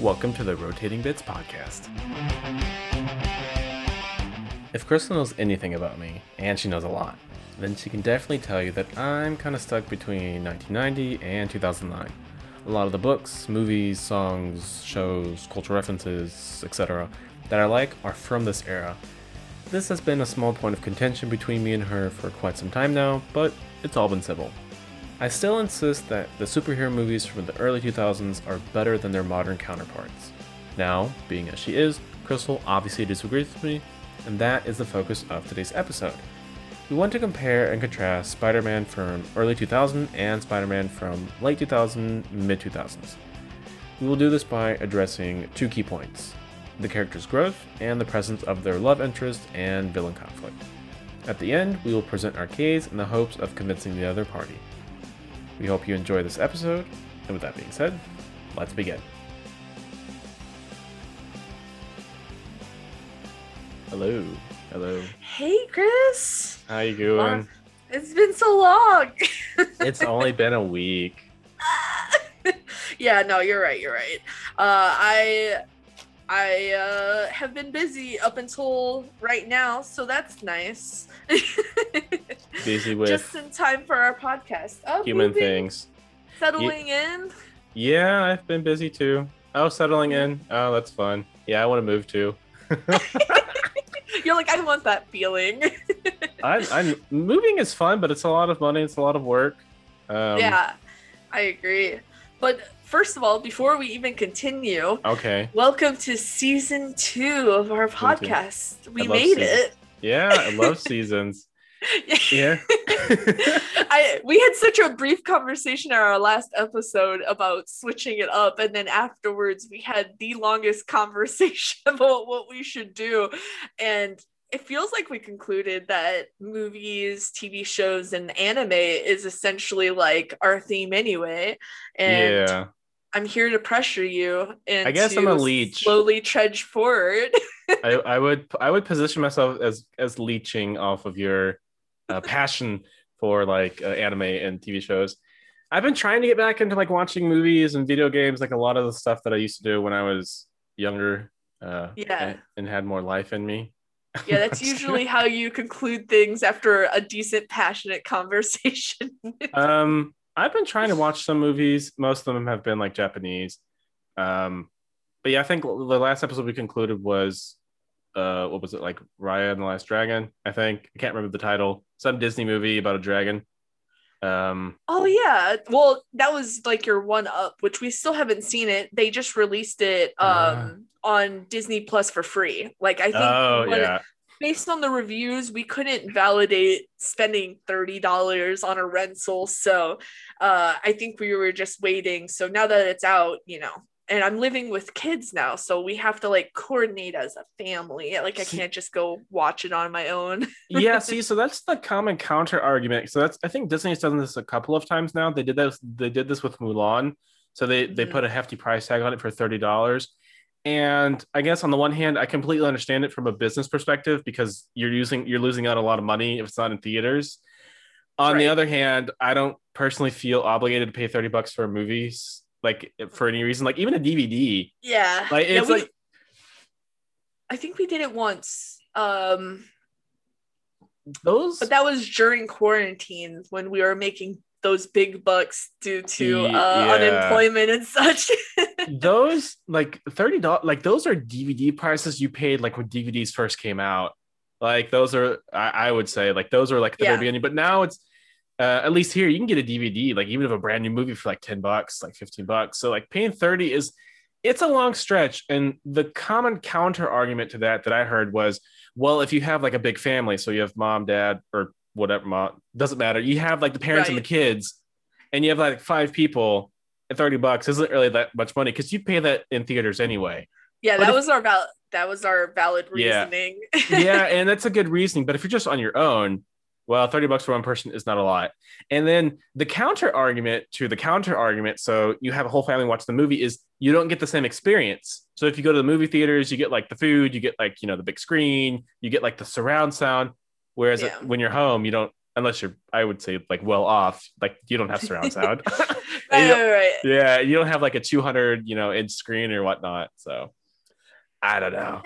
Welcome to the Rotating Bits podcast. If Crystal knows anything about me, and she knows a lot, then she can definitely tell you that I'm kind of stuck between 1990 and 2009. A lot of the books, movies, songs, shows, cultural references, etc., that I like are from this era. This has been a small point of contention between me and her for quite some time now, but it's all been civil. I still insist that the superhero movies from the early 2000s are better than their modern counterparts. Now, being as she is, Crystal obviously disagrees with me, and that is the focus of today's episode. We want to compare and contrast Spider Man from early 2000 and Spider Man from late 2000, mid 2000s. We will do this by addressing two key points the character's growth and the presence of their love interest and villain conflict. At the end, we will present our case in the hopes of convincing the other party. We hope you enjoy this episode, and with that being said, let's begin. Hello. Hello. Hey, Chris. How you doing? It's been so long. it's only been a week. yeah, no, you're right. You're right. Uh, I I uh, have been busy up until right now, so that's nice. busy with just in time for our podcast. Oh, human moving, things. Settling in. Yeah, I've been busy too. Oh, settling in. Oh, that's fun. Yeah, I want to move too. You're like, I want that feeling. I, I'm moving is fun, but it's a lot of money. It's a lot of work. Um, yeah, I agree. But first of all, before we even continue, okay, welcome to season two of our podcast. We made seasons. it. Yeah, I love seasons. yeah. I we had such a brief conversation in our last episode about switching it up and then afterwards we had the longest conversation about what we should do and it feels like we concluded that movies, TV shows, and anime is essentially like our theme anyway. And yeah. I'm here to pressure you and I guess I'm a leech. Slowly trudge forward. I, I would I would position myself as as leeching off of your uh, passion for like uh, anime and TV shows. I've been trying to get back into like watching movies and video games, like a lot of the stuff that I used to do when I was younger. Uh, yeah, and, and had more life in me. Yeah, that's usually how you conclude things after a decent, passionate conversation. um, I've been trying to watch some movies. Most of them have been like Japanese. Um, but yeah, I think the last episode we concluded was uh what was it like Raya and the Last Dragon? I think I can't remember the title. Some Disney movie about a dragon. Um Oh yeah. Well, that was like your one up, which we still haven't seen it. They just released it um uh, on Disney Plus for free. Like I think oh, yeah. based on the reviews, we couldn't validate spending $30 on a rental. So uh I think we were just waiting. So now that it's out, you know, and I'm living with kids now, so we have to like coordinate as a family. Like I can't just go watch it on my own. yeah, see, so that's the common counter argument. So that's I think Disney's done this a couple of times now. They did this. They did this with Mulan. So they they mm-hmm. put a hefty price tag on it for thirty dollars. And I guess on the one hand, I completely understand it from a business perspective because you're using you're losing out a lot of money if it's not in theaters. On right. the other hand, I don't personally feel obligated to pay 30 bucks for movies like for any reason, like even a DVD. Yeah. Like it's yeah, we, like I think we did it once. Um those but that was during quarantine when we were making those big bucks due to uh, yeah. unemployment and such. those like thirty dollars, like those are DVD prices you paid like when DVDs first came out. Like those are, I, I would say, like those are like the yeah. beginning. But now it's uh, at least here you can get a DVD, like even if a brand new movie for like 10 bucks, like 15 bucks. So like paying 30 is it's a long stretch. And the common counter argument to that that I heard was, well, if you have like a big family, so you have mom, dad, or whatever, mom, doesn't matter. You have like the parents right. and the kids, and you have like five people, at 30 bucks isn't really that much money because you pay that in theaters anyway. Yeah, but that if, was our valid that was our valid reasoning. Yeah. yeah, and that's a good reasoning. But if you're just on your own, well 30 bucks for one person is not a lot and then the counter argument to the counter argument so you have a whole family watch the movie is you don't get the same experience so if you go to the movie theaters you get like the food you get like you know the big screen you get like the surround sound whereas yeah. when you're home you don't unless you're i would say like well off like you don't have surround sound right, right, right. yeah, you don't have like a 200, you know, inch screen or whatnot. So I don't know.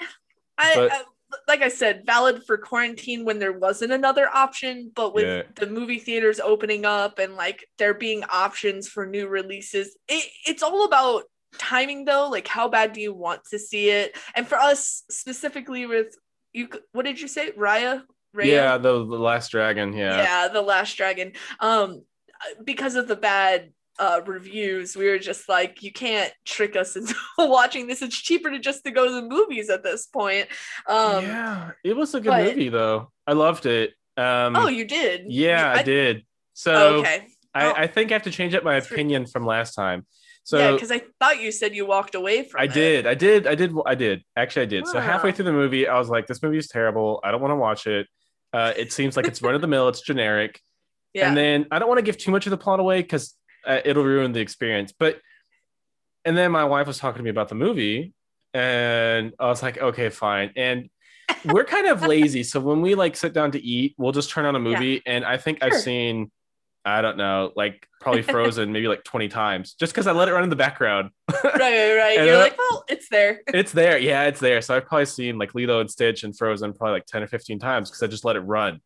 I, But- I like I said, valid for quarantine when there wasn't another option, but with Yeah. the movie theaters opening up and like there being options for new releases, it, it's all about timing though. Like how bad do you want to see it? And for us specifically with you, what did you say, Raya? Raya? Yeah, the, the last dragon. Yeah. yeah the last dragon um because of the bad uh reviews we were just like you can't trick us into watching this it's cheaper to just to go to the movies at this point um yeah, it was a good but- movie though. I loved it. Um, oh you did yeah, I, did. So oh, okay I, Oh. I think I have to change up my opinion from last time. So yeah because i thought you said you walked away from I it. did, I did, I did, I did. Actually, I did. So halfway through the movie, I was like, "This movie is terrible. I don't want to watch it. Uh, it seems like it's run of the mill. It's generic." yeah And then I don't want to give too much of the plot away because uh, it'll ruin the experience. But and then my wife was talking to me about the movie, and I was like, "Okay, fine." And we're kind of lazy, so when we like sit down to eat, we'll just turn on a movie. And I think I've seen. I don't know, like probably Frozen maybe like 20 times just because I let it run in the background. right right, right. You're then- like well it's there It's there. Yeah, it's there. So I've probably seen like Lilo and Stitch and Frozen probably like 10 or 15 times because I just let it run.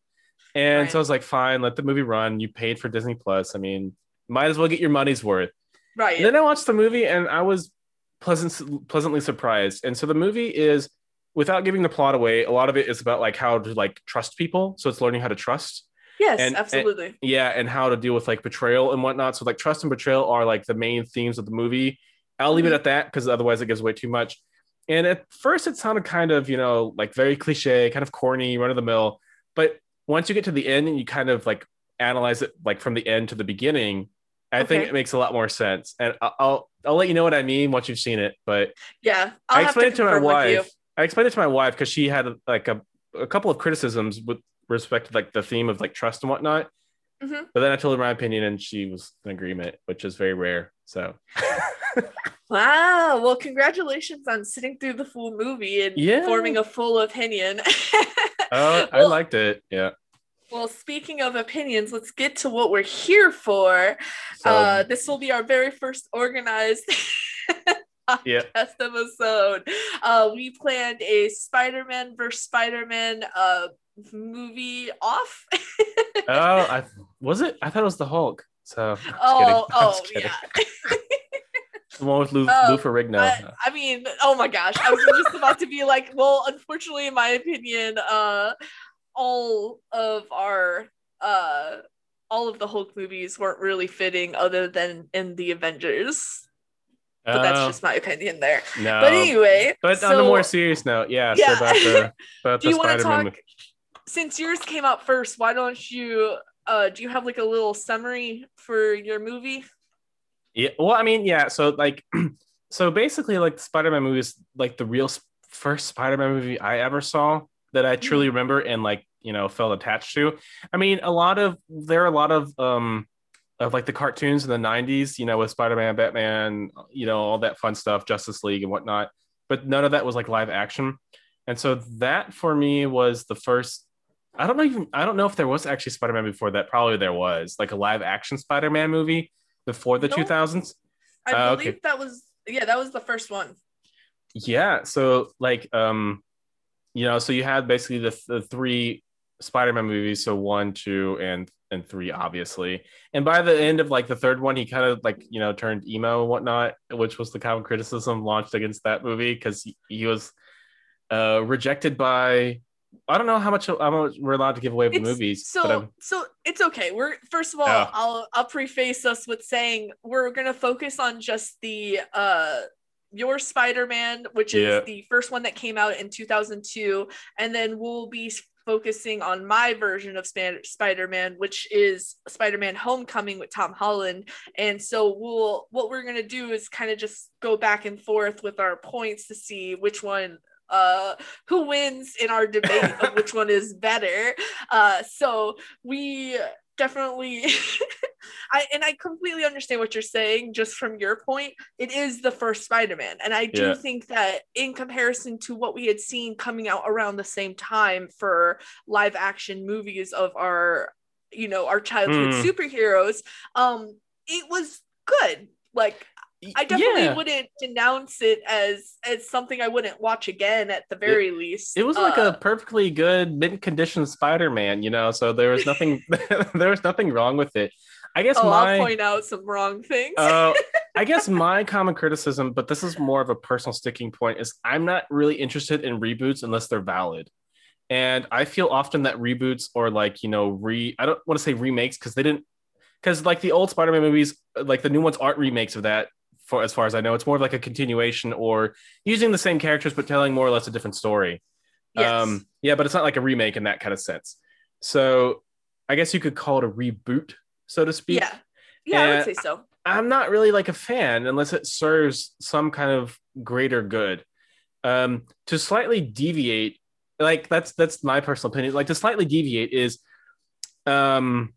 And Right. so I was like, fine, let the movie run. You paid for Disney Plus. I mean, might as well get your money's worth. right And then I watched the movie and I was pleasant, pleasantly surprised. And so the movie is, without giving the plot away, a lot of it is about like how to like trust people. So it's learning how to trust. yes and- absolutely Yeah, and how to deal with like betrayal and whatnot. So like trust and betrayal are like the main themes of the movie. I'll leave it Mhm. at that because otherwise it gives away too much. And at first it sounded kind of, you know, like very cliche, kind of corny, run of the mill. But once you get to the end and you kind of like analyze it like from the end to the beginning, I think it makes a lot more sense. And I- I'll I'll let you know what I mean once you've seen it. But yeah I'll I explained it to my confirm with you. wife. I explained it to my wife because she had like a, a couple of criticisms with respect to like the theme of like trust and whatnot. Mhm. But then I told her my opinion and she was in agreement, which is very rare. So Wow. Well, congratulations on sitting through the full movie and Yeah. forming a full opinion. uh, I Well- liked it. Yeah. Well, speaking of opinions, let's get to what we're here for. So uh, this will be our very first organized yeah. podcast episode. Uh, we planned a Spider Man versus Spider Man uh, movie off. Oh, I was it? I thought it was the Hulk. So oh. Oh, yeah. The one with Lou, Oh, Lou Ferrigno. I, I mean, oh my gosh, I was just about to be like, well, unfortunately, in my opinion, uh, all of our uh, all of the Hulk movies weren't really fitting, other than in the Avengers. But that's Oh, just my opinion there. no. But anyway, But on a more serious note, yeah. Yeah. So about the about Do the you wanna talk- movie. since yours came out first, why don't you? Uh, do you have like a little summary for your movie? Yeah. Well, I mean, yeah. So like, so basically, like the Spider-Man movie is like the real first Spider-Man movie I ever saw that I truly remember and like you know felt attached to. I mean, a lot of there are a lot of um of like the cartoons in the '90s, you know, with Spider-Man, Batman, you know, all that fun stuff, Justice League and whatnot. But none of that was like live action, and so that for me was the first. I don't know even I don't know if there was actually Spider-Man before that. Probably there was like a live action Spider-Man movie before the No. 2000s. I Uh, believe okay. that was yeah, that was the first one. Yeah, so like um you know, so you had basically the, the three Spider-Man movies, so one, two, and and three, obviously. And by the end of like the third one, he kind of like you know turned emo and whatnot, which was the common criticism launched against that movie because he, he was uh rejected by I don't know how much how much we're allowed to give away of the It's- movies, So but so it's okay. We're first of all, Yeah. I'll I'll preface us with saying we're gonna focus on just the uh your Spider-Man, which Yeah. is the first one that came out in 2002, and then we'll be focusing on my version of Span- Spider-Man, which is Spider-Man Homecoming with Tom Holland. And so we'll what we're gonna do is kind of just go back and forth with our points to see which one uh who wins in our debate of which one is better uh so we definitely i and i completely understand what you're saying just from your point it is the first spider-man and i do Yeah. think that in comparison to what we had seen coming out around the same time for live action movies of our you know our childhood Hmm. superheroes um it was good. Like I definitely yeah. wouldn't denounce it as as something I wouldn't watch again at the very least. It was like Uh, a perfectly good mint-conditioned Spider-Man, you know. So there was nothing, there was nothing wrong with it. I guess oh, my, I'll point out some wrong things. uh, I guess my common criticism, but this is more of a personal sticking point, is I'm not really interested in reboots unless they're valid. And I feel often that reboots or like you know re, I don't want to say remakes because they didn't, because like the old Spider-Man movies, like the new ones aren't remakes of that. For as far as I know, it's more of like a continuation or using the same characters but telling more or less a different story. yes. Um, yeah, but it's not like a remake in that kind of sense. So I guess you could call it a reboot, so to speak. yeah. Yeah, I would say so. I'm not really like a fan unless it serves some kind of greater good. Um, to slightly deviate, like that's that's my personal opinion. Like to slightly deviate is, um,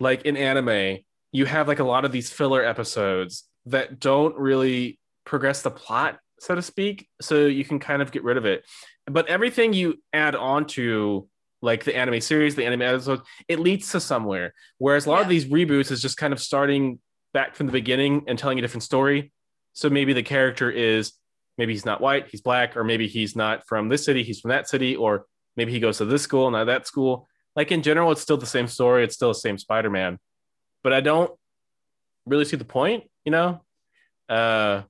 like in anime, you have like a lot of these filler episodes that don't really progress the plot, so to speak. So you can kind of get rid of it. But everything you add on to like the anime series, the anime episodes, it leads to somewhere. Whereas a lot of these reboots is just kind of starting back from the beginning and telling a different story. So maybe the character is maybe he's not white, he's black, or maybe he's not from this city, he's from that city, or maybe he goes to this school, not that school. Like in general, it's still the same story, it's still the same Spider-Man. But I don't really see the point, you know? Uh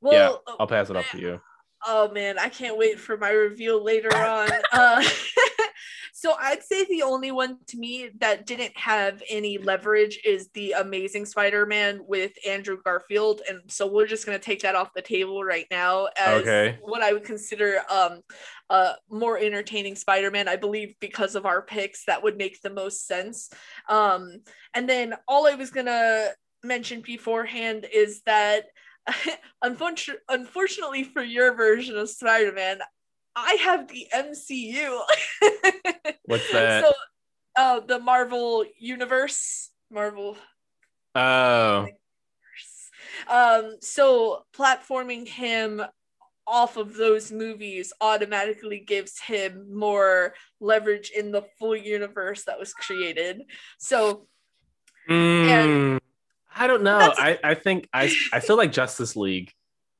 Well, I'll pass it off to you. Oh man, I can't wait for my reveal later on. Uh, so I'd say the only one to me that didn't have any leverage is the Amazing Spider-Man with Andrew Garfield, and so we're just gonna take that off the table right now as Okay. what I would consider um a more entertaining Spider-Man. I believe because of our picks, that would make the most sense. Um, and then all I was gonna mention beforehand is that unfortunately, unfortunately for your version of Spider-Man, I have the MCU. What's that? So, uh, the Marvel Universe, Marvel. Oh, Um, so platforming him off of those movies automatically gives him more leverage in the full universe that was created. So Mm, I don't know. That's- I, I think I I still like Justice League,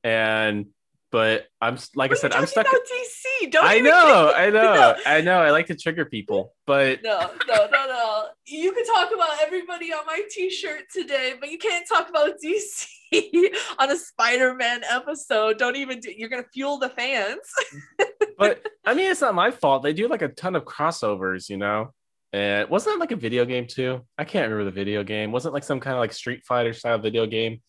and but I'm like I what are said, I'm stuck. about DC. Don't I know, I know, I know. I like to trigger people, but No, no, no, no. You can talk about everybody on my t-shirt today, but you can't talk about DC on a Spider-Man episode. Don't even do you're gonna fuel the fans. but I mean, it's not my fault. They do like a ton of crossovers, you know. And wasn't it like a video game too? I can't remember the video game. Wasn't it like some kind of like Street Fighter style video game?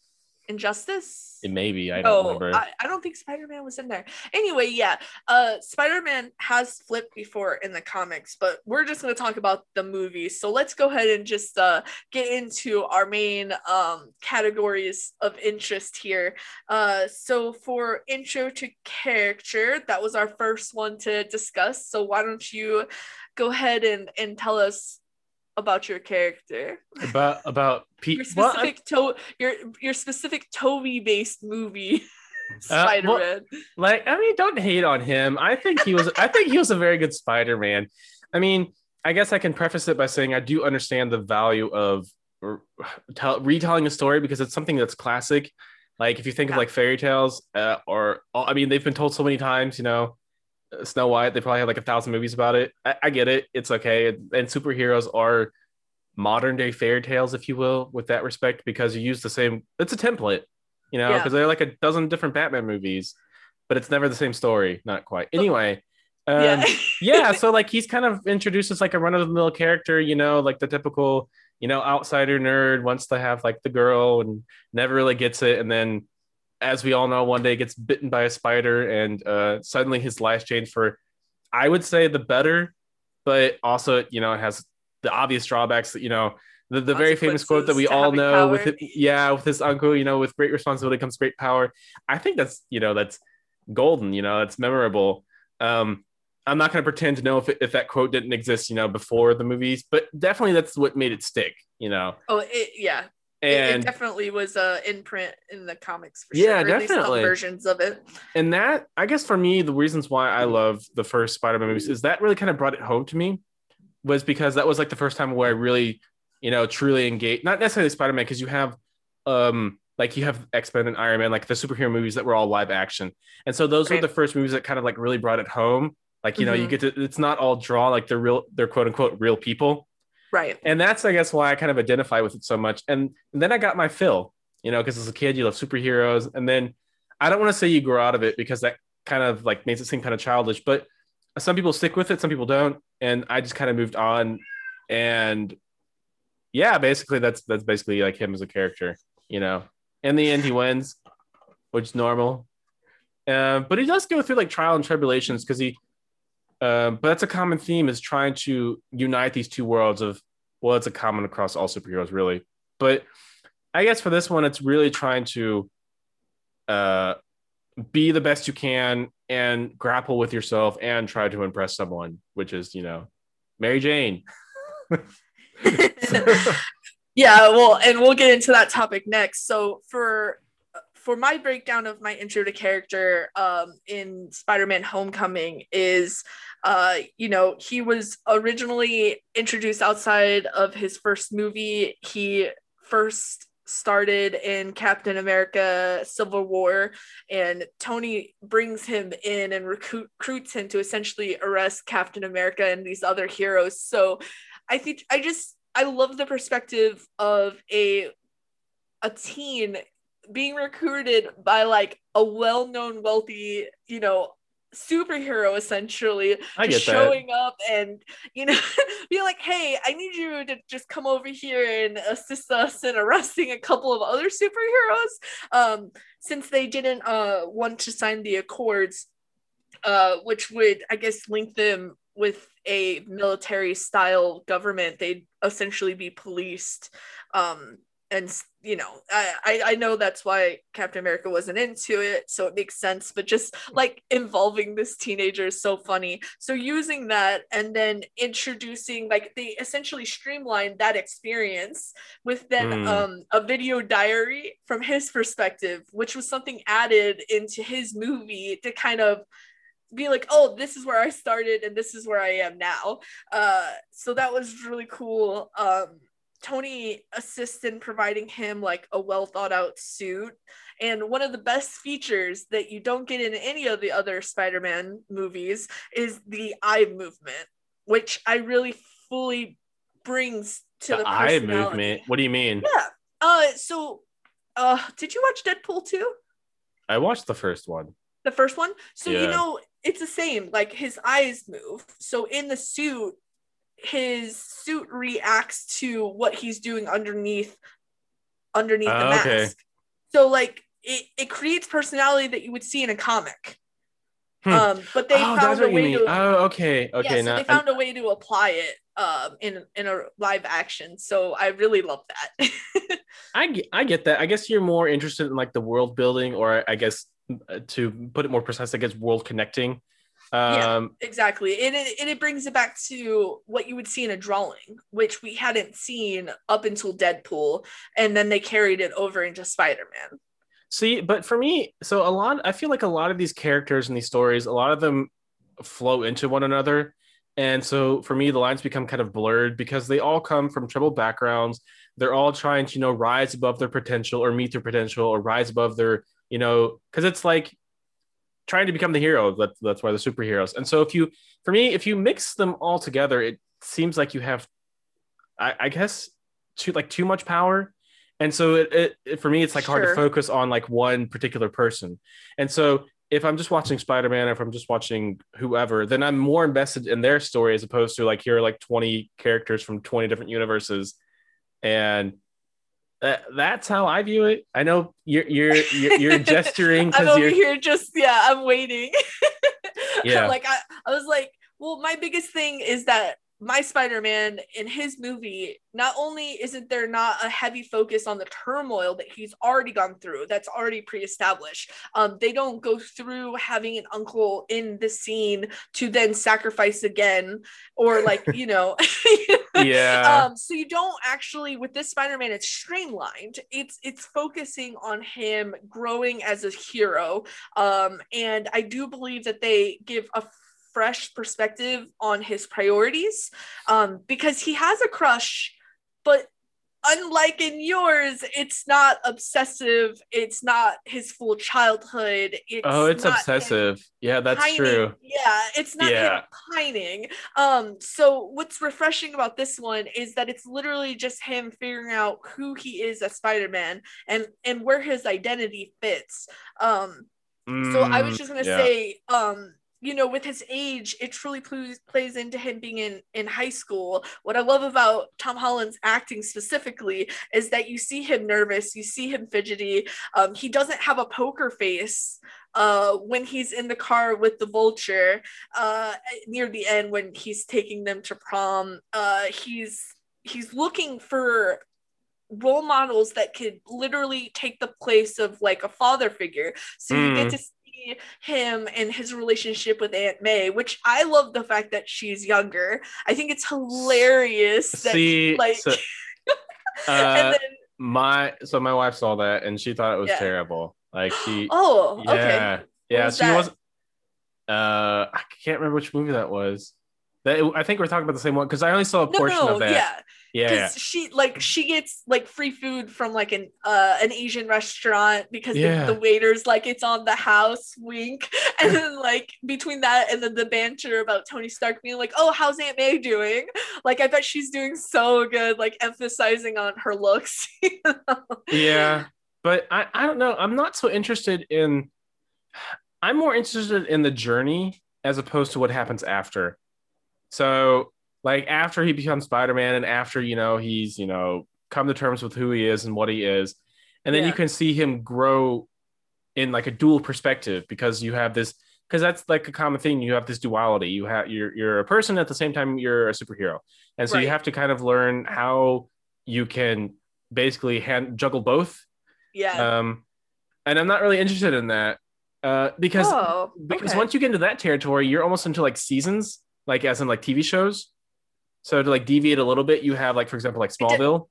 Injustice? It may be. I don't Oh, remember. I, I don't think Spider-Man was in there. Anyway, yeah. Uh Spider-Man has flipped before in the comics, but we're just gonna talk about the movies. So let's go ahead and just uh get into our main um categories of interest here. Uh so for intro to character, that was our first one to discuss. So why don't you go ahead and and tell us about your character? about about Pete. Your well, specific to your your specific Tobey based movie. well- Spider-Man. like i mean don't hate on him i think he was i think he was a very good spider-man i mean i guess i can preface it by saying i do understand the value of tell, retelling a story because it's something that's classic like if you think of like fairy tales uh, or i mean they've been told so many times you know uh, snow white they probably have like a thousand movies about it. I, I get it. It's okay. And superheroes are modern day fairy tales if you will with that respect because you use the same it's a template you know Yeah. because there are like a dozen different batman movies but it's never the same story. Not quite. Anyway um, yeah. yeah so like he's kind of introduced as like a run-of-the-mill character you know like the typical you know outsider nerd wants to have like the girl and never really gets it. And then as we all know one day gets bitten by a spider and uh suddenly his life changed for i would say the better. But also you know it has the obvious drawbacks that you know the, the very famous quote that we all know with it, yeah with his uncle you know with great responsibility comes great power. I think that's you know that's golden you know that's memorable. Um i'm not going to pretend to know if, it, if that quote didn't exist you know before the movies but definitely that's what made it stick you know? Oh, it, yeah. It, it definitely was a uh, in print in the comics for Yeah, sure. least definitely. versions of it. and that i guess for me the reasons why i love the first spider-man movies is that really kind of brought it home to me was because that was like the first time where i really you know truly engaged not necessarily spider-man because you have um like you have X-Men and Iron Man, like the superhero movies that were all live action. And so those Right. were the first movies that kind of like really brought it home. Like, you know, you Mhm. get to it's not all draw like they're real, they're quote unquote real people. Right. And that's I guess why I kind of identify with it so much. And, and then I got my fill, you know, because as a kid you love superheroes. And then I don't want to say you grow out of it because that kind of like makes it seem kind of childish, but some people stick with it, some people don't. And I just kind of moved on. And yeah, basically that's that's basically like him as a character, you know. In the end, he wins, which is normal. Uh, but he does go through like trial and tribulations because he. Uh, but that's a common theme is trying to unite these two worlds of well, it's a common across all superheroes really. But I guess for this one, it's really trying to uh, be the best you can and grapple with yourself and try to impress someone, which is you know, Mary Jane. yeah well and we'll get into that topic next so for for my breakdown of my intro to character um, in spider-man homecoming is uh, you know he was originally introduced outside of his first movie. He first started in captain america civil war and tony brings him in and recruit, recruits him to essentially arrest captain america and these other heroes. So i think i just I love the perspective of a a teen being recruited by like a well-known wealthy, you know, superhero essentially just get that. showing up and you know being like hey i need you to just come over here and assist us in arresting a couple of other superheroes um since they didn't uh want to sign the accords uh which would i guess link them with a military style government they'd essentially be policed um and you know I, I know that's why captain america wasn't into it so it makes sense but just like involving this teenager is so funny so using that and then introducing like they essentially streamlined that experience with then Mm. um a video diary from his perspective which was something added into his movie to kind of be like oh this is where i started and this is where i am now uh so that was really cool um tony assists in providing him like a well thought out suit and one of the best features that you don't get in any of the other spider-man movies is the eye movement which i really fully brings to the, the eye movement. What do you mean? yeah uh so uh did you watch deadpool 2 I watched the first one. the first one. So you know, it's the same. Like his eyes move. So in the suit, his suit reacts to what he's doing underneath underneath the Ah, mask. okay. So like it, it creates personality that you would see in a comic. Hmm. Um, but they oh, found a way to Oh, okay, okay. yeah, so now they found a way to apply it um in in a live action. So I really love that. I get, I get that. I guess you're more interested in like the world building, or I guess uh, to put it more precise, I guess world connecting. Yeah. Um, Exactly. And it, and it brings it back to what you would see in a drawing, which we hadn't seen up until Deadpool. And then they carried it over into Spider Man. See, but for me, so a lot, I feel like a lot of these characters in these stories, a lot of them flow into one another. And so for me, the lines become kind of blurred because they all come from troubled backgrounds. They're all trying to, you know, rise above their potential or meet their potential or rise above their, you know, because it's like trying to become the hero. That's, that's why the superheroes. And so if you, for me, if you mix them all together, it seems like you have, I, I guess, too like too much power and so it, it, it for me it's like hard to focus on like one particular person and so if i'm just watching spider-man if i'm just watching whoever then i'm more invested in their story as opposed to like here are like 20 characters from 20 different universes and that, that's how i view it i know you're you're you're, you're gesturing I'm over here just, yeah, I'm waiting. Yeah. like, I, I was like, well, my biggest thing is that my Spider-Man in his movie, not only isn't there not a heavy focus on the turmoil that he's already gone through, that's already pre-established. Um, they don't go through having an uncle in the scene to then sacrifice again, or like you know, yeah um, so you don't actually with this Spider-Man, it's streamlined. It's it's focusing on him growing as a hero. Um, and I do believe that they give a fresh perspective on his priorities. Um, because he has a crush, but unlike in yours, it's not obsessive. It's not his full childhood. It's oh, it's obsessive. Yeah, that's pining. true. Yeah, it's not Yeah. him pining. Um, so what's refreshing about this one is that it's literally just him figuring out who he is as Spider-Man and and where his identity fits. Um, so I was Mm, just gonna yeah. say, um, you know, with his age, it truly plays plays into him being in in high school. What I love about Tom Holland's acting specifically is that you see him nervous, you see him fidgety. Um, he doesn't have a poker face uh when he's in the car with the vulture uh near the end when he's taking them to prom uh he's he's looking for role models that could literally take the place of like a father figure so you get Mm. to see him and his relationship with aunt may which i love the fact that she's younger i think it's hilarious that See, like so, and uh, then my so my wife saw that and she thought it was Yeah. terrible. Like she, oh yeah, okay yeah, was she that? was. Uh, I can't remember which movie that was. That I think we're talking about the same one because I only saw a no portion no of that. yeah yeah, yeah. she like she gets like free food from like an uh an Asian restaurant because Yeah. the, the waiters like it's on the house wink and then like between that and then the banter about Tony Stark being like oh how's Aunt May doing like I bet she's doing so good like emphasizing on her looks you know? yeah but I, I don't know i'm not so interested in i'm more interested in the journey as opposed to what happens after so like after he becomes spider-man and after you know he's you know come to terms with who he is and what he is and then you can see him grow in like a dual perspective because you have this because that's like a common thing. You have this duality. You have you're you're a person at the same time you're a superhero. And so you have to kind of learn how you can basically hand juggle both. Yeah. Um and i'm not really interested in that uh because oh because once you get into that territory you're almost into like seasons like as in like tv shows so to like deviate a little bit you have like for example like smallville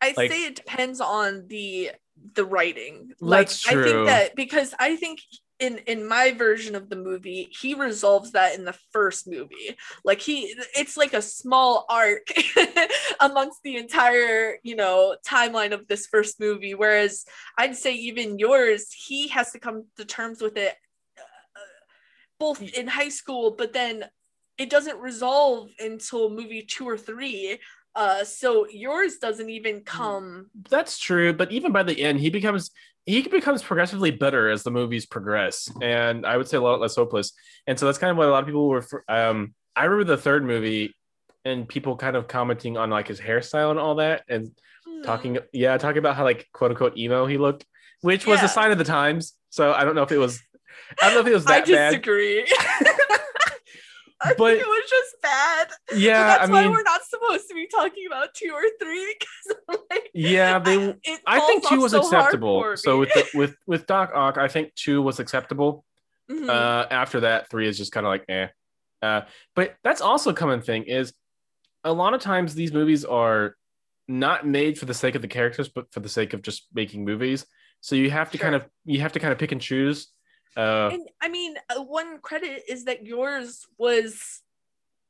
I like- say it depends on the the writing. That's like I think that because I think in in my version of the movie, he resolves that in the first movie. Like he it's like a small arc amongst the entire, you know, timeline of this first movie. Whereas I'd say even yours, he has to come to terms with it uh, both in high school, but then it doesn't resolve until movie two or three. Uh, so yours doesn't even come. that's true but even by the end he becomes he becomes progressively better as the movies progress and i would say a lot less hopeless and so that's kind of what a lot of people were um i remember the third movie and people kind of commenting on like his hairstyle and all that and Hmm. talking yeah talking about how like quote unquote emo he looked which was Yeah. a sign of the times so i don't know if it was i don't know if it was that I that bad disagree. I But- think it was just bad. But yeah that's i why mean we're not supposed to be talking about two or three because like yeah they it i think two was so acceptable so with the, with with doc ock i think two was acceptable Mhm. uh after that three is just kind of like eh uh but that's also a common thing is a lot of times these movies are not made for the sake of the characters but for the sake of just making movies so you have to Sure. kind of you have to kind of pick and choose uh and I mean, uh, one credit is that yours was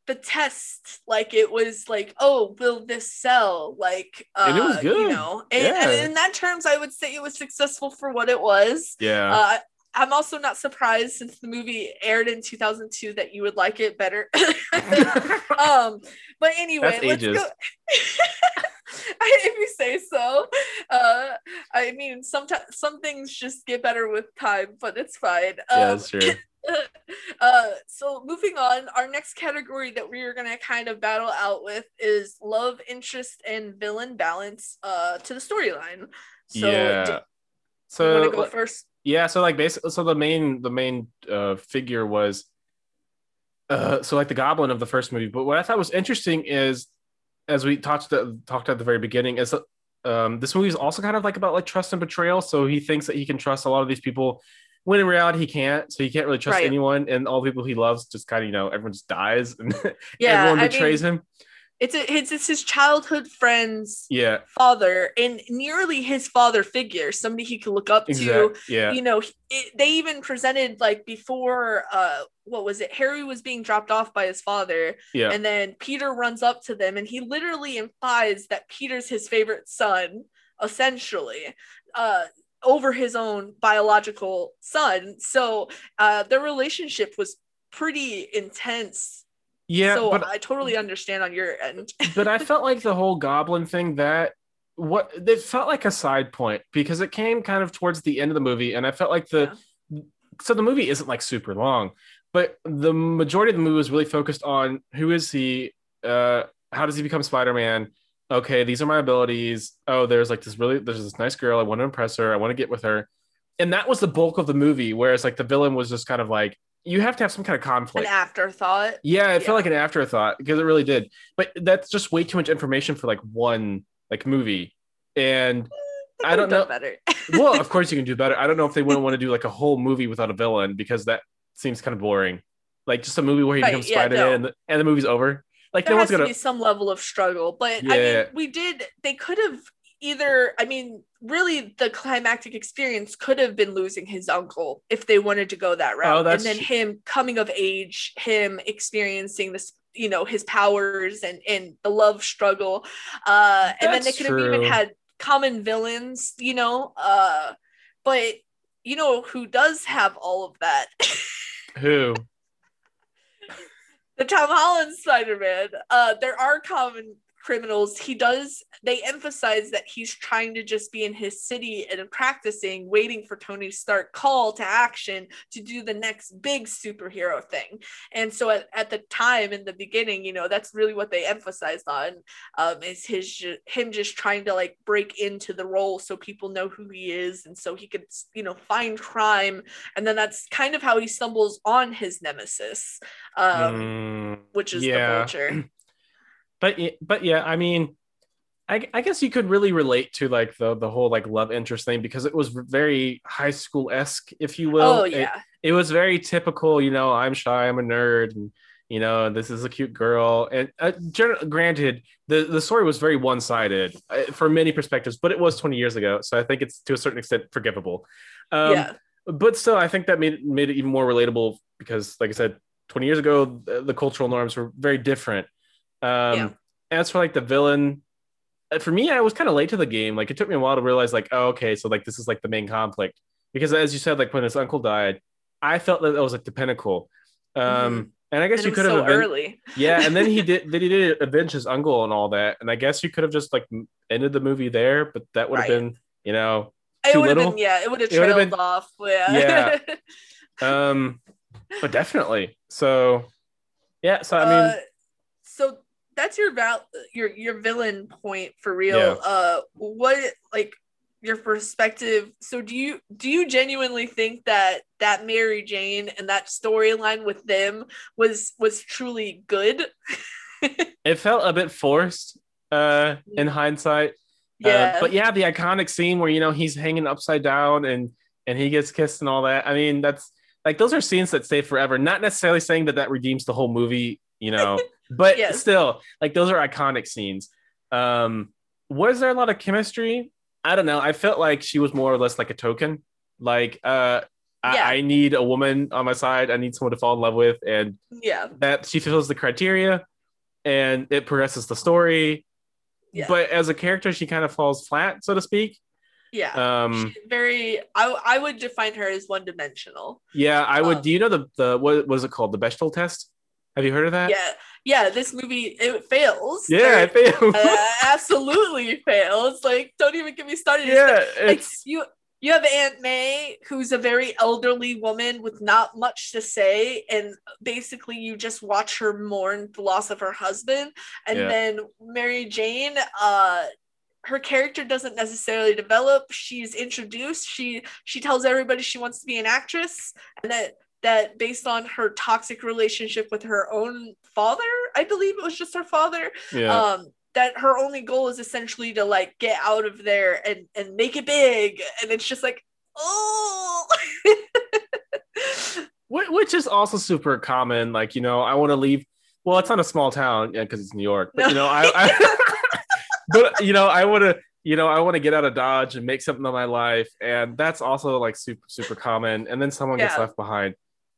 the test. Like it was like, oh, will this sell? Like, uh, And it was good. You know, and, Yeah. and in that terms, I would say it was successful for what it was. yeah Uh, I'm also not surprised since the movie aired in 2002 that you would like it better. um, but anyway, That's let's ages. go. if you say so. Uh, I mean, sometimes some things just get better with time, but it's fine. Um, yeah that's true uh, so moving on, our next category that we are gonna kind of battle out with is love interest and villain balance uh, to the storyline. So, yeah do so want to go first? yeah so like basically so the main the main uh figure was uh so like the goblin of the first movie but what i thought was interesting is as we talked talked at the very beginning is um this movie is also kind of like about like trust and betrayal. So he thinks that he can trust a lot of these people when in reality he can't. So he can't really trust Right. anyone and all the people he loves just kind of you know everyone just dies and Yeah, everyone I betrays mean, him It's a it's, it's his childhood friend's Yeah, father and nearly his father figure, somebody he could look up to. Yeah, You know, it, they even presented like before uh what was it? Harry was being dropped off by his father yeah, and then Peter runs up to them and he literally implies that Peter's his favorite son, essentially, uh, over his own biological son. So uh, their relationship was pretty intense. Yeah. so but I totally understand on your end. but I felt like the whole goblin thing that what it felt like a side point because it came kind of towards the end of the movie, and I felt like the so the movie isn't like super long, but the majority of the movie was really focused on who is he, uh, how does he become Spider Man. Okay, these are my abilities. Oh, there's like this really there's this nice girl. I want to impress her. I want to get with her, and that was the bulk of the movie. Whereas like the villain was just kind of like you have to have some kind of conflict. An afterthought. Yeah, it Yeah. felt like an afterthought because it really did. But that's just way too much information for like one like movie. And mm, They I don't know. Better. well, of course you can do better. I don't know if they wouldn't want to do like a whole movie without a villain because that seems kind of boring. Like just a movie where he Right, becomes yeah, Spider Man no. and, the, and the movie's over. Like there no has one's to gonna. be some level of struggle but i Yeah. mean we did they could have either i mean really the climactic experience could have been losing his uncle if they wanted to go that route. Oh, and then him coming of age him experiencing this you know his powers and and the love struggle. Uh and then they That's could have even had common villains you know? Uh but you know who does have all of that? Who? the Tom Holland Spider-Man. Uh, there are common criminals. He does. They emphasize that he's trying to just be in his city and practicing, waiting for Tony Stark call to action to do the next big superhero thing. And so at, at the time in the beginning, you know, that's really what they emphasized on. Um, is his him just trying to like break into the role so people know who he is, and so he could you know find crime, and then that's kind of how he stumbles on his nemesis. Um, Mm, which is yeah. the vulture. but but yeah, I mean, I, I guess you could really relate to like the the whole like love interest thing because it was very high school esque, if you will. oh It- yeah, it was very typical, you know, I'm shy, I'm a nerd, and you know, this is a cute girl. And uh, granted, the the story was very one sided uh, for many perspectives, but it was 20 years ago, so I think it's to a certain extent forgivable. Um, yeah, But still, I think that made made it even more relatable because, like I said, 20 years ago, the, the cultural norms were very different. Um, Yeah. As for like the villain, uh, for me, I was kind of late to the game. Like it took me a while to realize, like, oh, okay, so like this is like the main conflict because, as you said, like when his uncle died, I felt that that was like the pinnacle. Um, And I guess and you could have so aven- early. yeah, and then he did. Then he did avenge his uncle and all that. And I guess you could have just like ended the movie there, but that would have Right. been, you know, It too would have little? been yeah, it would have trailed been- off. Yeah, um, but definitely. So, yeah. So I mean, Uh, so that's your val your your villain point for real. Yeah. Uh, what like your perspective? So do you do you genuinely think that that Mary Jane and that storyline with them was was truly good? it felt a bit forced uh in hindsight Uh, Yeah, but yeah the iconic scene where you know he's hanging upside down and and he gets kissed and all that i mean that's like those are scenes that stay forever not necessarily saying that that redeems the whole movie you know but Yes. still like those are iconic scenes um was there a lot of chemistry i don't know i felt like she was more or less like a token like uh I, Yeah. I need a woman on my side i need someone to fall in love with and yeah, that she fulfills the criteria and it progresses the story. Yeah. But as a character, she kind of falls flat, so to speak. yeah. Um, She's very. I I would define her as one dimensional. yeah, I would. um, do you know the the what was it called? The Bechdel test? Have you heard of that? Yeah, yeah. This movie it fails. Yeah, Or- it fails. uh, absolutely fails. Like, don't even get me started. It's yeah, the- like it's you you have Aunt May, who's a very elderly woman with not much to say, and basically you just watch her mourn the loss of her husband, and Yeah. then Mary Jane, uh, her character doesn't necessarily develop. She's introduced. She she tells everybody she wants to be an actress, and that that based on her toxic relationship with her own father, I believe it was just her father, yeah. um that her only goal is essentially to like get out of there and and make it big and it's just like oh which is also super common. Like you know, I want to leave well, it's not a small town, yeah, because it's New York. But No. you know, I, I but you know, I want to, you know, I want to get out of Dodge and make something of my life, and that's also like super super common. And then someone gets left behind.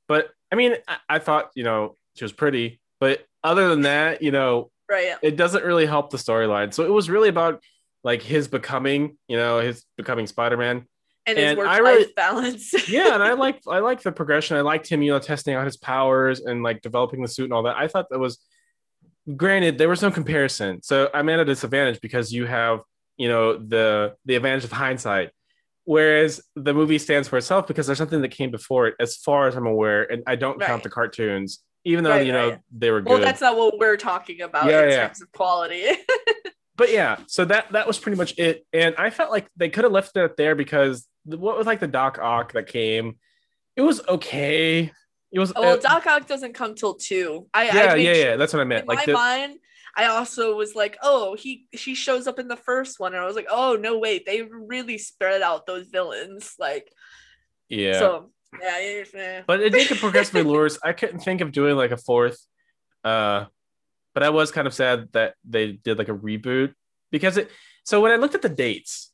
But I mean, I, I thought you know she was pretty, but other than that, you know, right. it doesn't really help the storyline. So it was really about like his becoming, you know, his becoming Spider Man. And his and work I life really- balance. Yeah, and I like I like the progression. I liked him, you know, testing out his powers and like developing the suit and all that. I thought that was granted there was no comparison. So I'm at a disadvantage because you have, you know, the the advantage of hindsight. Whereas the movie stands for itself because there's something that came before it, as far as I'm aware, and I don't Right. count the cartoons, even though Right, you know right. they were good. well, that's not what we're talking about Yeah, in yeah. terms of quality. but yeah, so that that was pretty much it. And I felt like they could have left it there because what was like the Doc Ock that came, it was okay. It was oh, well, uh, Doc Ock doesn't come till two. I, yeah, I yeah, sure- yeah. That's what I In meant. my Like the, mind, I also was like, oh, he she shows up in the first one, and I was like, oh no, wait, they really spread out those villains. Like, yeah. so yeah, but it did get progressively worse. I couldn't think of doing like a fourth. Uh, but I was kind of sad that they did like a reboot because it. So when I looked at the dates,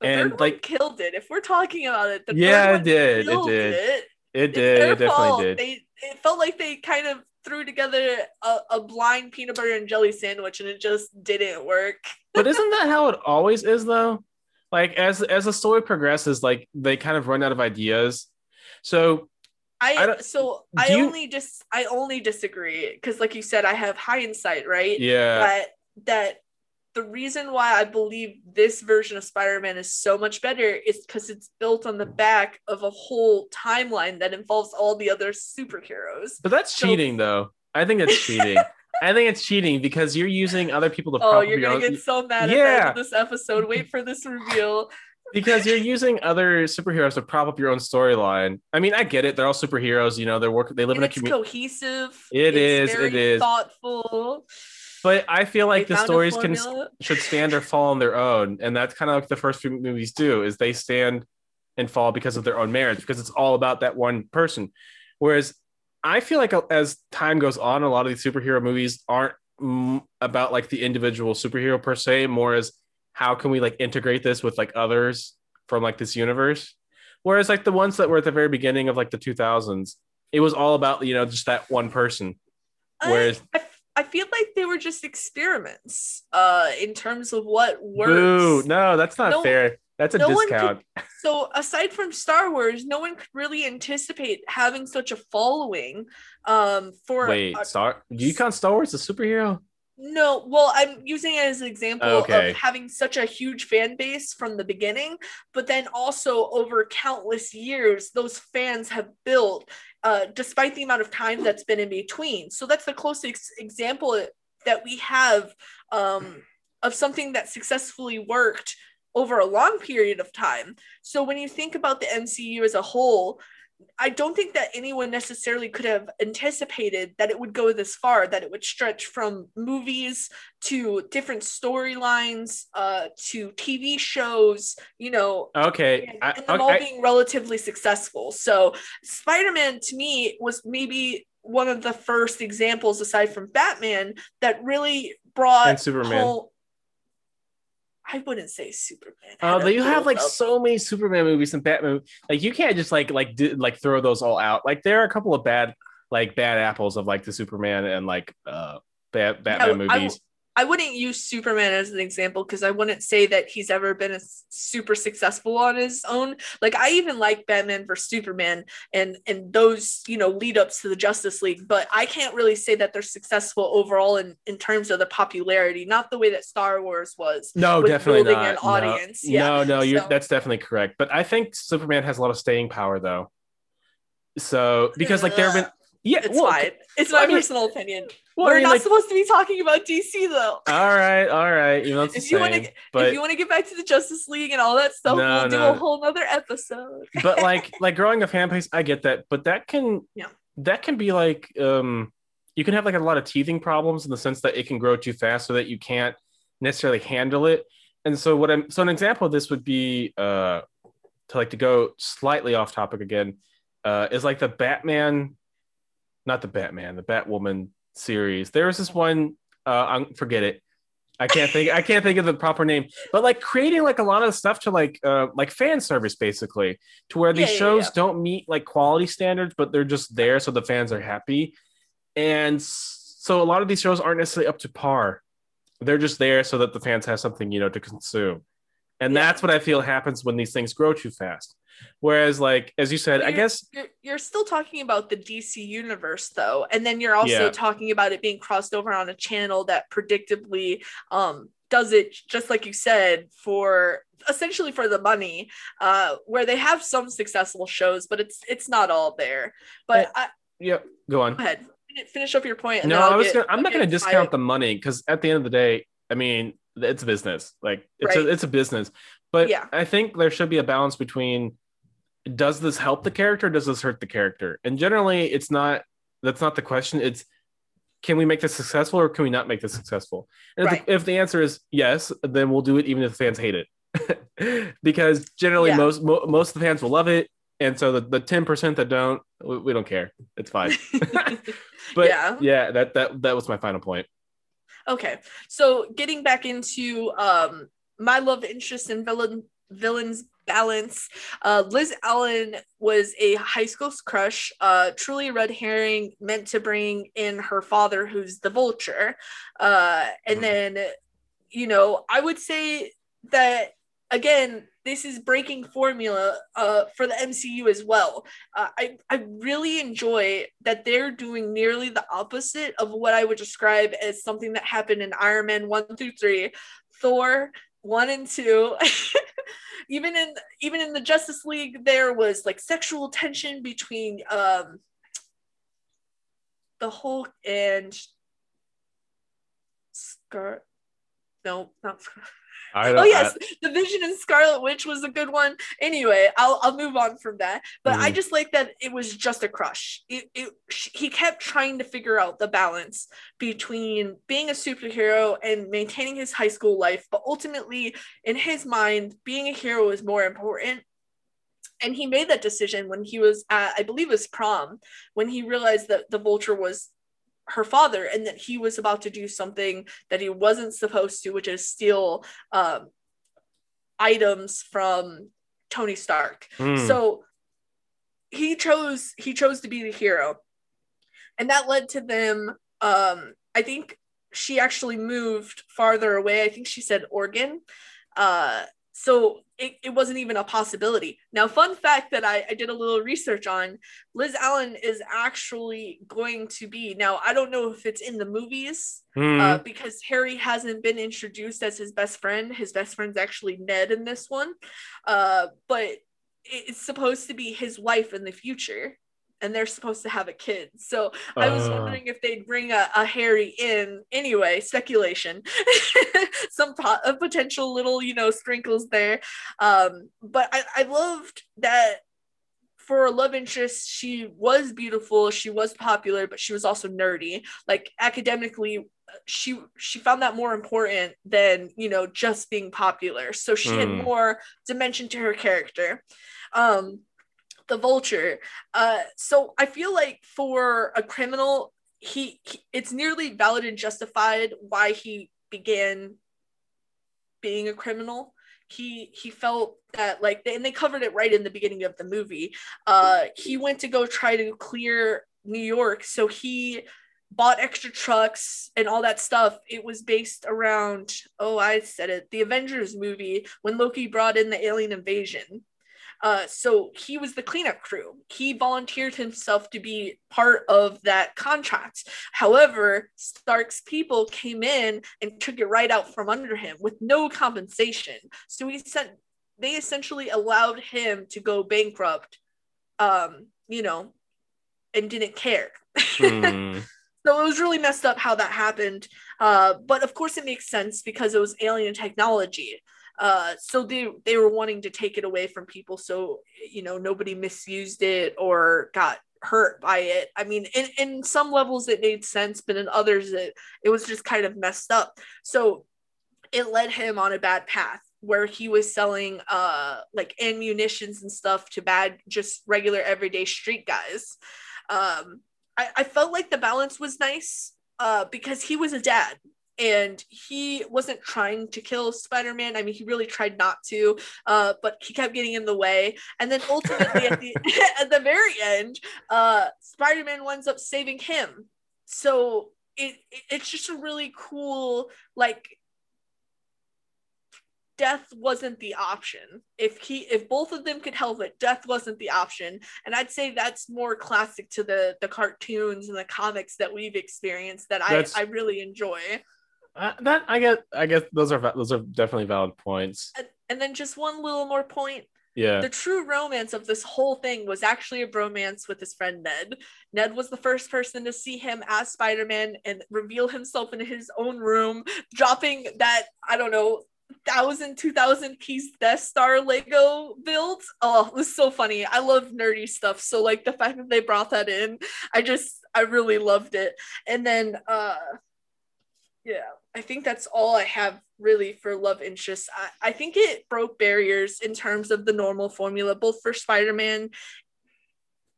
The and, like- killed it. If we're talking about it, the Yeah, it did, it did. It. it did. It definitely fault. did. They it felt like they kind of threw together a, a blind peanut butter and jelly sandwich, and it just didn't work. but isn't that how it always is though like as as the story progresses like they kind of run out of ideas so I I, so I you- only dis I only disagree because, like you said, I have hindsight, right? yeah But that the reason why I believe this version of Spider-Man is so much better is because it's built on the back of a whole timeline that involves all the other superheroes. but that's So- cheating though i think it's cheating i think it's cheating because you're using other people to Oh, prop up you're your gonna get so mad at Yeah. of this episode. Wait for this reveal. because you're using other superheroes to prop up your own storyline i mean i get it they're all superheroes you know they're working they live And in a community cohesive. It it's is, it is. thoughtful. But i feel like They the stories can should stand or fall on their own and that's kind of like the first few movies do is they stand and fall because of their own merits because it's all about that one person. Whereas i feel like uh, as time goes on a lot of these superhero movies aren't about like the individual superhero per se more as how can we like integrate this with like others from like this universe? Whereas like the ones that were at the very beginning of like the 2000s it was all about you know just that one person. Whereas- I, I feel like they were just experiments uh in terms of what works. boo no that's not No- fair that's a no one discount so aside from Star Wars, no one could really anticipate having such a following. Um, for Wait, a- Star? Do you count Star Wars as a superhero? no, well, I'm using it as an example Okay. of having such a huge fan base from the beginning, but then also over countless years, those fans have built, uh, despite the amount of time that's been in between. So that's the closest example that we have um, of something that successfully worked over a long period of time. So when you think about the MCU as a whole, I don't think that anyone necessarily could have anticipated that it would go this far, that it would stretch from movies to different storylines, uh, to TV shows, you know, Okay, and, I, and them all being relatively successful. So Spider-Man to me was maybe one of the first examples aside from Batman that really brought And Superman. I wouldn't say Superman. Oh, had you have like build-up. so many Superman movies and Batman. Like you can't just like like do, like throw those all out. Like there are a couple of bad like bad apples of like the Superman and like uh bad Batman I- movies. I wouldn't use Superman as an example because I wouldn't say that he's ever been a super successful on his own. Like I even like Batman vs Superman and and those you know lead ups to the Justice League, but I can't really say that they're successful overall in in terms of the popularity. Not the way that Star Wars was. no, definitely building not. an No. audience, yeah. No, no, you're So- that's definitely correct. But I think Superman has a lot of staying power though. So because like there have been yeah, It's well, fine. It's my I mean- personal opinion. well, We're mean, not like, supposed to be talking about DC though. all right, all right. You know If you wanna, but if you want to get back to the Justice League and all that stuff, No, we'll do a whole nother episode. but like like growing a fan base i get that but that can Yeah. that can be like um you can have like a lot of teething problems in the sense that it can grow too fast so that you can't necessarily handle it and so what i'm so an example of this would be uh to like to go slightly off topic again uh is like the batman not the batman the batwoman series. There was this one. Uh, I'm, forget it. I can't think. I can't think of the proper name. But like creating like a lot of stuff to like uh like fan service basically, to where these Yeah, yeah, shows yeah. don't meet like quality standards, but they're just there so the fans are happy. And so a lot of these shows aren't necessarily up to par. They're just there so that the fans have something you know to consume. And that's what I feel happens when these things grow too fast. Whereas, like as you said, I You're- guess You're, you're still talking about the DC universe though, and then you're also Yeah. talking about it being crossed over on a channel that predictably um, does it just like you said for essentially for the money, uh, where they have some successful shows, but it's it's not all there. But I, yeah. Go on. go ahead, finish up your point. no, I was get- gonna, I'm I'll not going to discount the money because at the end of the day, I mean, it's a business. Like it's Right. a, it's a business. But Yeah. I think there should be a balance between does this help the character? Does this hurt the character? And generally, it's not. That's not the question. It's can we make this successful or can we not make this successful? And if, the, if the answer is yes, then we'll do it even if the fans hate it, because generally Yeah. most mo- most of the fans will love it, and so the the ten percent that don't, we, we don't care. It's fine. But Yeah. yeah, that that that was my final point. Okay, so getting back into um my love interest and villain villains balance, uh, Liz Allan was a high school crush, uh, truly red herring meant to bring in her father, who's the Vulture, uh, and Mhm. then you know I would say that again this is breaking formula uh, for the MCU as well. Uh, I I really enjoy that they're doing nearly the opposite of what I would describe as something that happened in Iron Man one through three, Thor one and two. even in even in the Justice League, there was like sexual tension between um, the Hulk and Scar. No, not Scar. I Oh yes, the Vision and Scarlet Witch was a good one. Anyway, I'll I'll move on from that. But I Mhm. just like that it was just a crush. It, it he kept trying to figure out the balance between being a superhero and maintaining his high school life, but ultimately in his mind, being a hero is more important. And he made that decision when he was at, I believe, his prom, when he realized that the Vulture was her father and that he was about to do something that he wasn't supposed to, which is steal um, items from Tony Stark. Mm. So he chose he chose to be the hero, and that led to them. Um, I think she actually moved farther away. I think she said Oregon. Uh, so it, it wasn't even a possibility. Now, fun fact that I, I did a little research on Liz Allan is actually going to be now. I don't know if it's in the movies Mm. uh, because Harry hasn't been introduced as his best friend. His best friend's actually Ned in this one, uh, but it's supposed to be his wife in the future, and they're supposed to have a kid. So I was Uh. wondering if they'd bring a, a Harry in. Anyway, speculation. Some po- a potential little, you know, sprinkles there. Um, but I, I loved that for a love interest, she was beautiful, she was popular, but she was also nerdy. Like academically, she she found that more important than you know just being popular. So she had Hmm. more dimension to her character. Um, the vulture. Uh, so I feel like for a criminal, he, he it's nearly valid and justified why he began being a criminal. He he felt that like and they covered it right in the beginning of the movie. Uh he went to go try to clear new york. So he bought extra trucks and all that stuff. It was based around oh i said it the avengers movie when loki brought in the alien invasion uh, so he was the cleanup crew. He volunteered himself to be part of that contract. However, Stark's people came in and took it right out from under him with no compensation. So he sent they essentially allowed him to go bankrupt, um, you know, and didn't care. Mm. So it was really messed up how that happened. Uh, but of course, it makes sense because it was alien technology. Uh, so they they were wanting to take it away from people, so you know nobody misused it or got hurt by it. I mean, in in some levels it made sense, but in others it it was just kind of messed up. So it led him on a bad path where he was selling uh like ammunitions and stuff to bad just regular everyday street guys um I, I felt like the balance was nice uh, because he was a dad and he wasn't trying to kill spider-man. I mean he really tried not to uh, but he kept getting in the way. And then ultimately at the at the very end uh, spider-man winds up saving him. So it, it it's just a really cool like death wasn't the option. If he if both of them could help it death wasn't the option. And i'd say that's more classic to the the cartoons and the comics that we've experienced that i i really enjoy uh, that i get i guess those are those are definitely valid points and, and then just one little more point yeah. The true romance of this whole thing was actually a bromance with his friend Ned. Ned was the first person to see him as Spider Man and reveal himself in his own room, dropping that, I don't know, thousand, two thousand piece Death Star Lego build. Oh, it was so funny. I love nerdy stuff. So like the fact that they brought that in, I just I really loved it. And then uh yeah, I think that's all I have really for love interest. I, I think it broke barriers in terms of the normal formula, both for Spider-Man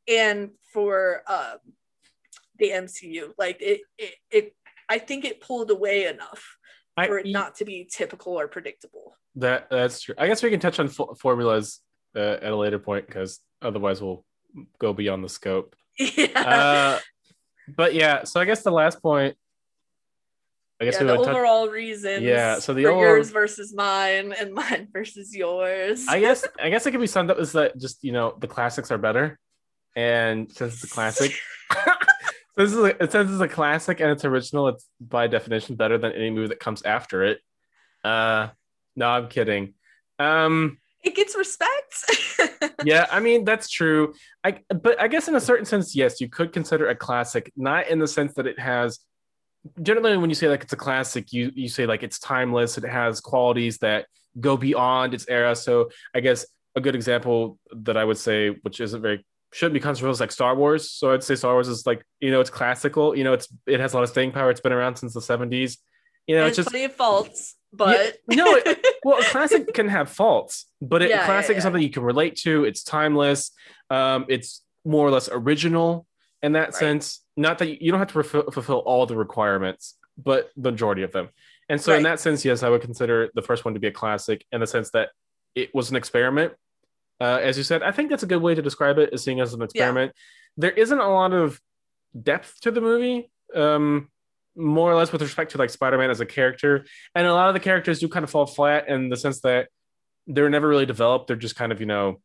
and for um the MCU. Like it, it, it I think it pulled away enough for it not to be typical or predictable. That that's true. I guess we can touch on formulas uh, at a later point because otherwise we'll go beyond the scope. Yeah. Uh, but yeah, so I guess the last point. I guess yeah, the overall reasons. Yeah, so the for overall... yours versus mine, and mine versus yours. I guess I guess it can be summed up as that just you know the classics are better, and since it's a classic, this is a, it says it's a classic and it's original. It's by definition better than any movie that comes after it. Uh, no, I'm kidding. Um, it gets respect. yeah, I mean that's true. I but I guess in a certain sense, yes, you could consider a classic, not in the sense that it has. Generally, when you say like it's a classic, you you say like it's timeless. It has qualities that go beyond its era. So I guess a good example that I would say, which isn't very shouldn't be controversial is like Star Wars. So I'd say Star Wars is like you know it's classical. You know it's it has a lot of staying power. It's been around since the seventies. You know and it's just plenty of faults, but yeah, no. It, well, a classic can have faults, but it, yeah, classic yeah, is something you can relate to. It's timeless. Um, it's more or less original in that right. sense. Not that you, you don't have to fulfill, fulfill, all the requirements, but the majority of them. And so, right. in that sense, yes, I would consider the first one to be a classic in the sense that it was an experiment uh, as you said, I think that's a good way to describe it, is seeing as an experiment. Yeah. There isn't a lot of depth to the movie, um, more or less with respect to like Spider-Man as a character, and a lot of the characters do kind of fall flat in the sense that they're never really developed. They're just kind of you know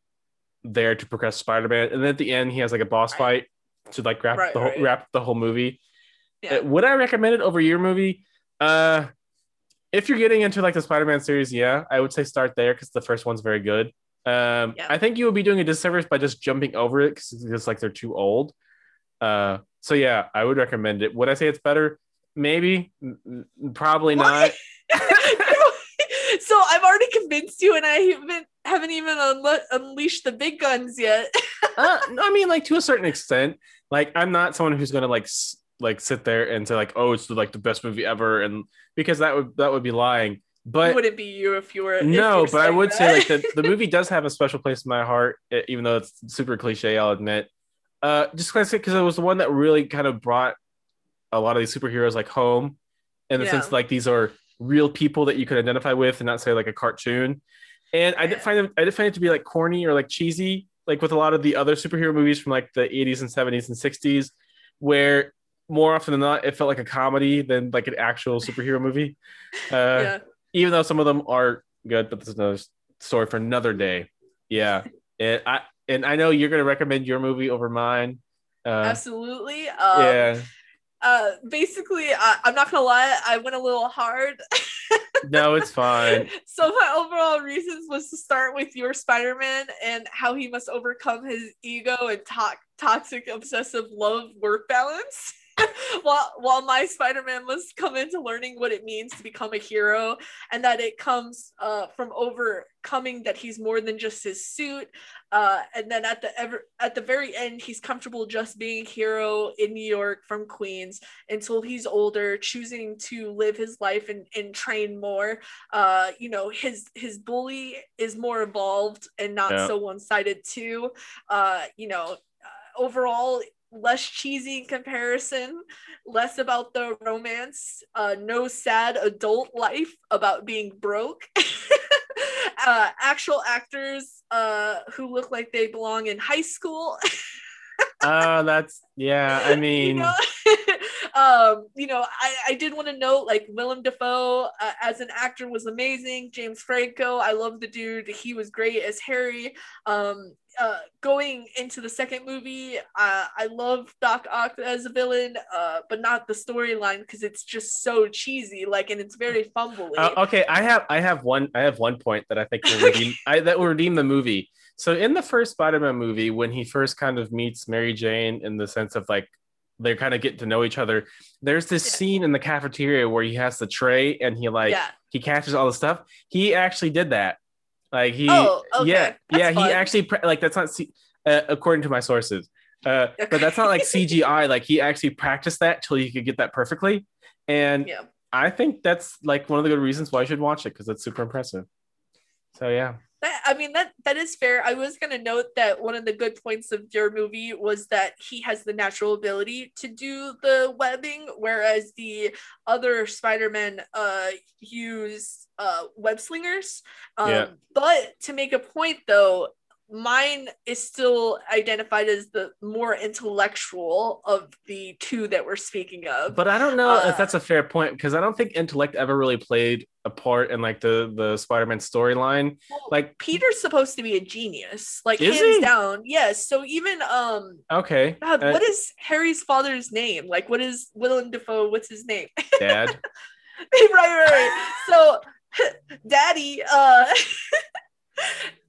there to progress Spider-Man, and then at the end he has like a boss fight to like wrap right, the whole right. wrap the whole movie. Yeah. Uh, would I recommend it over your movie? Uh, if you're getting into like the Spider-Man series, yeah, I would say start there because the first one's very good. Um, yeah. I think you would be doing a disservice by just jumping over it because it's just like they're too old. Uh, so yeah, I would recommend it. Would I say it's better? Maybe, probably what? not. so I've already convinced you, and I haven't haven't even unle- unleashed the big guns yet. uh, I mean, like to a certain extent. Like I'm not someone who's gonna like like sit there and say like, oh, it's like the best movie ever, and because that would that would be lying but would it be you if you were no but i would that? say like the, the movie does have a special place in my heart even though it's super cliche i'll admit uh just because it was the one that really kind of brought a lot of these superheroes like home in the yeah. sense like these are real people that you could identify with and not say like a cartoon and i didn't find it i didn't find it to be like corny or like cheesy like with a lot of the other superhero movies from like the 80s and 70s and 60s where more often than not it felt like a comedy than like an actual superhero movie uh yeah even though some of them are good, but this is another story for another day. Yeah, and I and I know you're gonna recommend your movie over mine. Uh, Absolutely. Um, yeah. Uh, basically, I, I'm not gonna lie, I went a little hard. no, it's fine. So my overall reasons was to start with your Spider-Man and how he must overcome his ego and to- toxic obsessive love work balance. while while my Spider-Man must come into learning what it means to become a hero and that it comes uh, from overcoming that he's more than just his suit uh, and then at the ever at the very end he's comfortable just being a hero in New York from Queens until he's older choosing to live his life and, and train more uh, you know his his bully is more evolved and not yeah. so one-sided too uh, you know uh, overall less cheesy in comparison, less about the romance, uh, no sad adult life about being broke. uh, actual actors uh, who look like they belong in high school. uh, that's yeah. I mean, you know, um, you know I, I did want to note like Willem Dafoe uh, as an actor was amazing. James Franco, I love the dude. He was great as Harry. Um, uh, going into the second movie, uh, I love Doc Ock as a villain, uh, but not the storyline because it's just so cheesy, like, and it's very fumbly. Uh, okay, I have I have one I have one point that I think will redeem I, that will redeem the movie. So in the first Spider-Man movie, when he first kind of meets Mary Jane in the sense of like they're kind of getting to know each other. There's this yeah. scene in the cafeteria where he has the tray and he like yeah. he catches all the stuff. He actually did that. Like he, oh, okay. yeah, that's yeah. Fun. He actually like that's not uh, according to my sources, uh, but that's not like CGI. Like he actually practiced that till he could get that perfectly, and yeah. I think that's like one of the good reasons why I should watch it because it's super impressive. So yeah. I mean that that is fair. I was gonna note that one of the good points of your movie was that he has the natural ability to do the webbing, whereas the other Spider-Man uh use uh web slingers. Um, yeah. But to make a point though, mine is still identified as the more intellectual of the two that we're speaking of. But I don't know uh, if that's a fair point because I don't think intellect ever really played a part in like the the Spider-Man storyline. Well, like Peter's supposed to be a genius, like hands he? down. Yes. So even um. Okay. God, uh, what is Harry's father's name? Like, what is Willem Dafoe? What's his name? Dad. right, right, right. So, Daddy. uh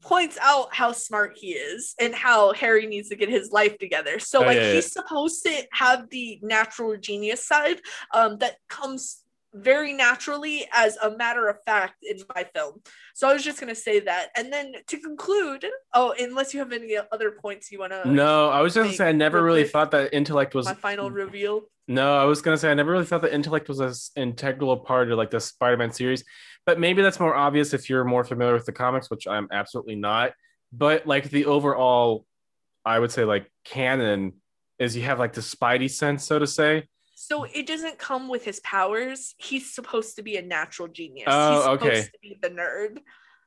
points out how smart he is and how Harry needs to get his life together. So oh, like yeah, he's yeah. supposed to have the natural genius side um, that comes very naturally as a matter of fact in my film. So I was just gonna say that. And then to conclude, oh, unless you have any other points you wanna No, I was just gonna say I never really thought that intellect was my final reveal. No, I was gonna say I never really thought that intellect was an integral part of like the Spider-Man series but maybe that's more obvious if you're more familiar with the comics, which I'm absolutely not. But like the overall, I would say like canon is you have like the Spidey sense, so to say. So it doesn't come with his powers. He's supposed to be a natural genius. Oh, He's okay. supposed to be the nerd.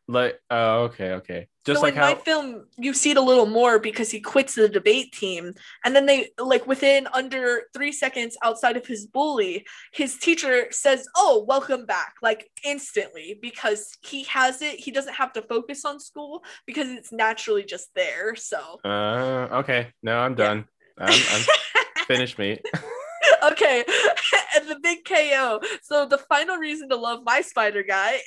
Like, oh, okay, okay. Just so like in how my film, you see it a little more because he quits the debate team, and then they like within under three seconds outside of his bully, his teacher says, "Oh, welcome back!" like instantly because he has it. He doesn't have to focus on school because it's naturally just there. So. Uh, okay. No, I'm done. Yeah. I'm, I'm finished, mate. okay and the big ko so the final reason to love my spider guy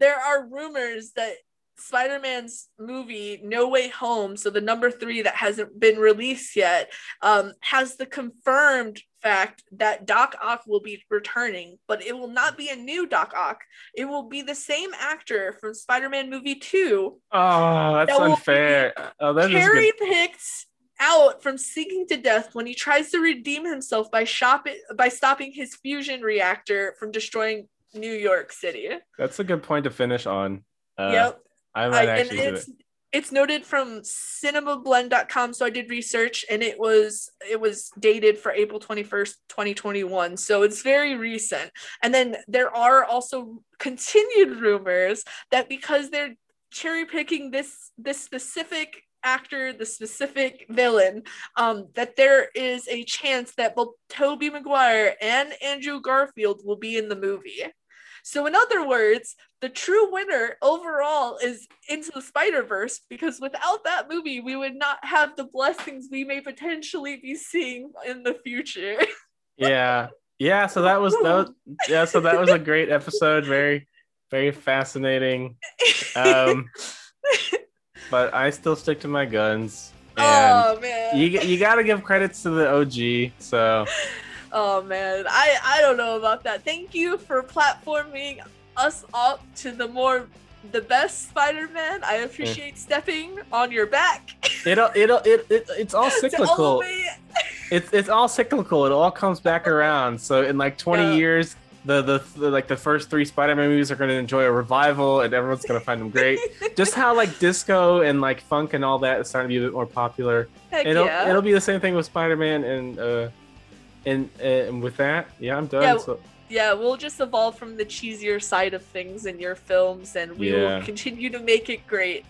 there are rumors that Spider-Man's movie No Way Home, so the number three that hasn't been released yet, um, has the confirmed fact that Doc Ock will be returning, but it will not be a new Doc Ock. It will be the same actor from Spider-Man movie two. Oh, that's that unfair. Oh, that cherry picked out from sinking to death when he tries to redeem himself by shopping by stopping his fusion reactor from destroying New York City. That's a good point to finish on. Uh, yep. I might I, actually do it. It's noted from cinemablend.com so I did research and it was it was dated for April 21st, 2021. So it's very recent. And then there are also continued rumors that because they're cherry picking this this specific actor, the specific villain, um, that there is a chance that both Tobey Maguire and Andrew Garfield will be in the movie. So, in other words, the true winner overall is Into the Spider Verse because without that movie, we would not have the blessings we may potentially be seeing in the future. yeah, yeah. So that was that. Was, yeah, so that was a great episode. Very, very fascinating. Um, but I still stick to my guns. And oh man, you you got to give credits to the OG. So Oh man, I I don't know about that. Thank you for platforming us up to the more the best Spider-Man. I appreciate stepping on your back. It'll it'll it, it it's all cyclical. it's it's all cyclical. It all comes back around. So in like 20 yeah. years, the, the the like the first three Spider-Man movies are going to enjoy a revival, and everyone's going to find them great. Just how like disco and like funk and all that is starting to be a bit more popular. Heck It'll yeah. it'll be the same thing with Spider-Man, and uh, and uh, and with that, yeah, I'm done. Yeah, so, yeah, we'll just evolve from the cheesier side of things in your films, and we Yeah. will continue to make it great.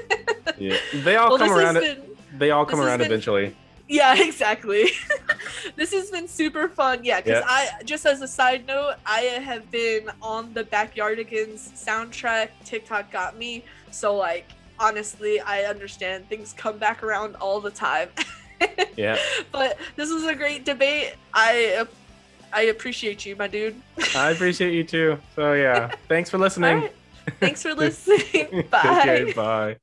yeah, they all well, come around. been They all come around been- eventually. Yeah, exactly. this has been super fun. Yeah, because Yeah. I just as a side note, I have been on the Backyardigans soundtrack. TikTok got me, so like honestly, I understand things come back around all the time. Yeah, but this was a great debate. I I appreciate you, my dude. I appreciate you too. So yeah, thanks for listening. Right. Thanks for listening. Bye. okay, bye.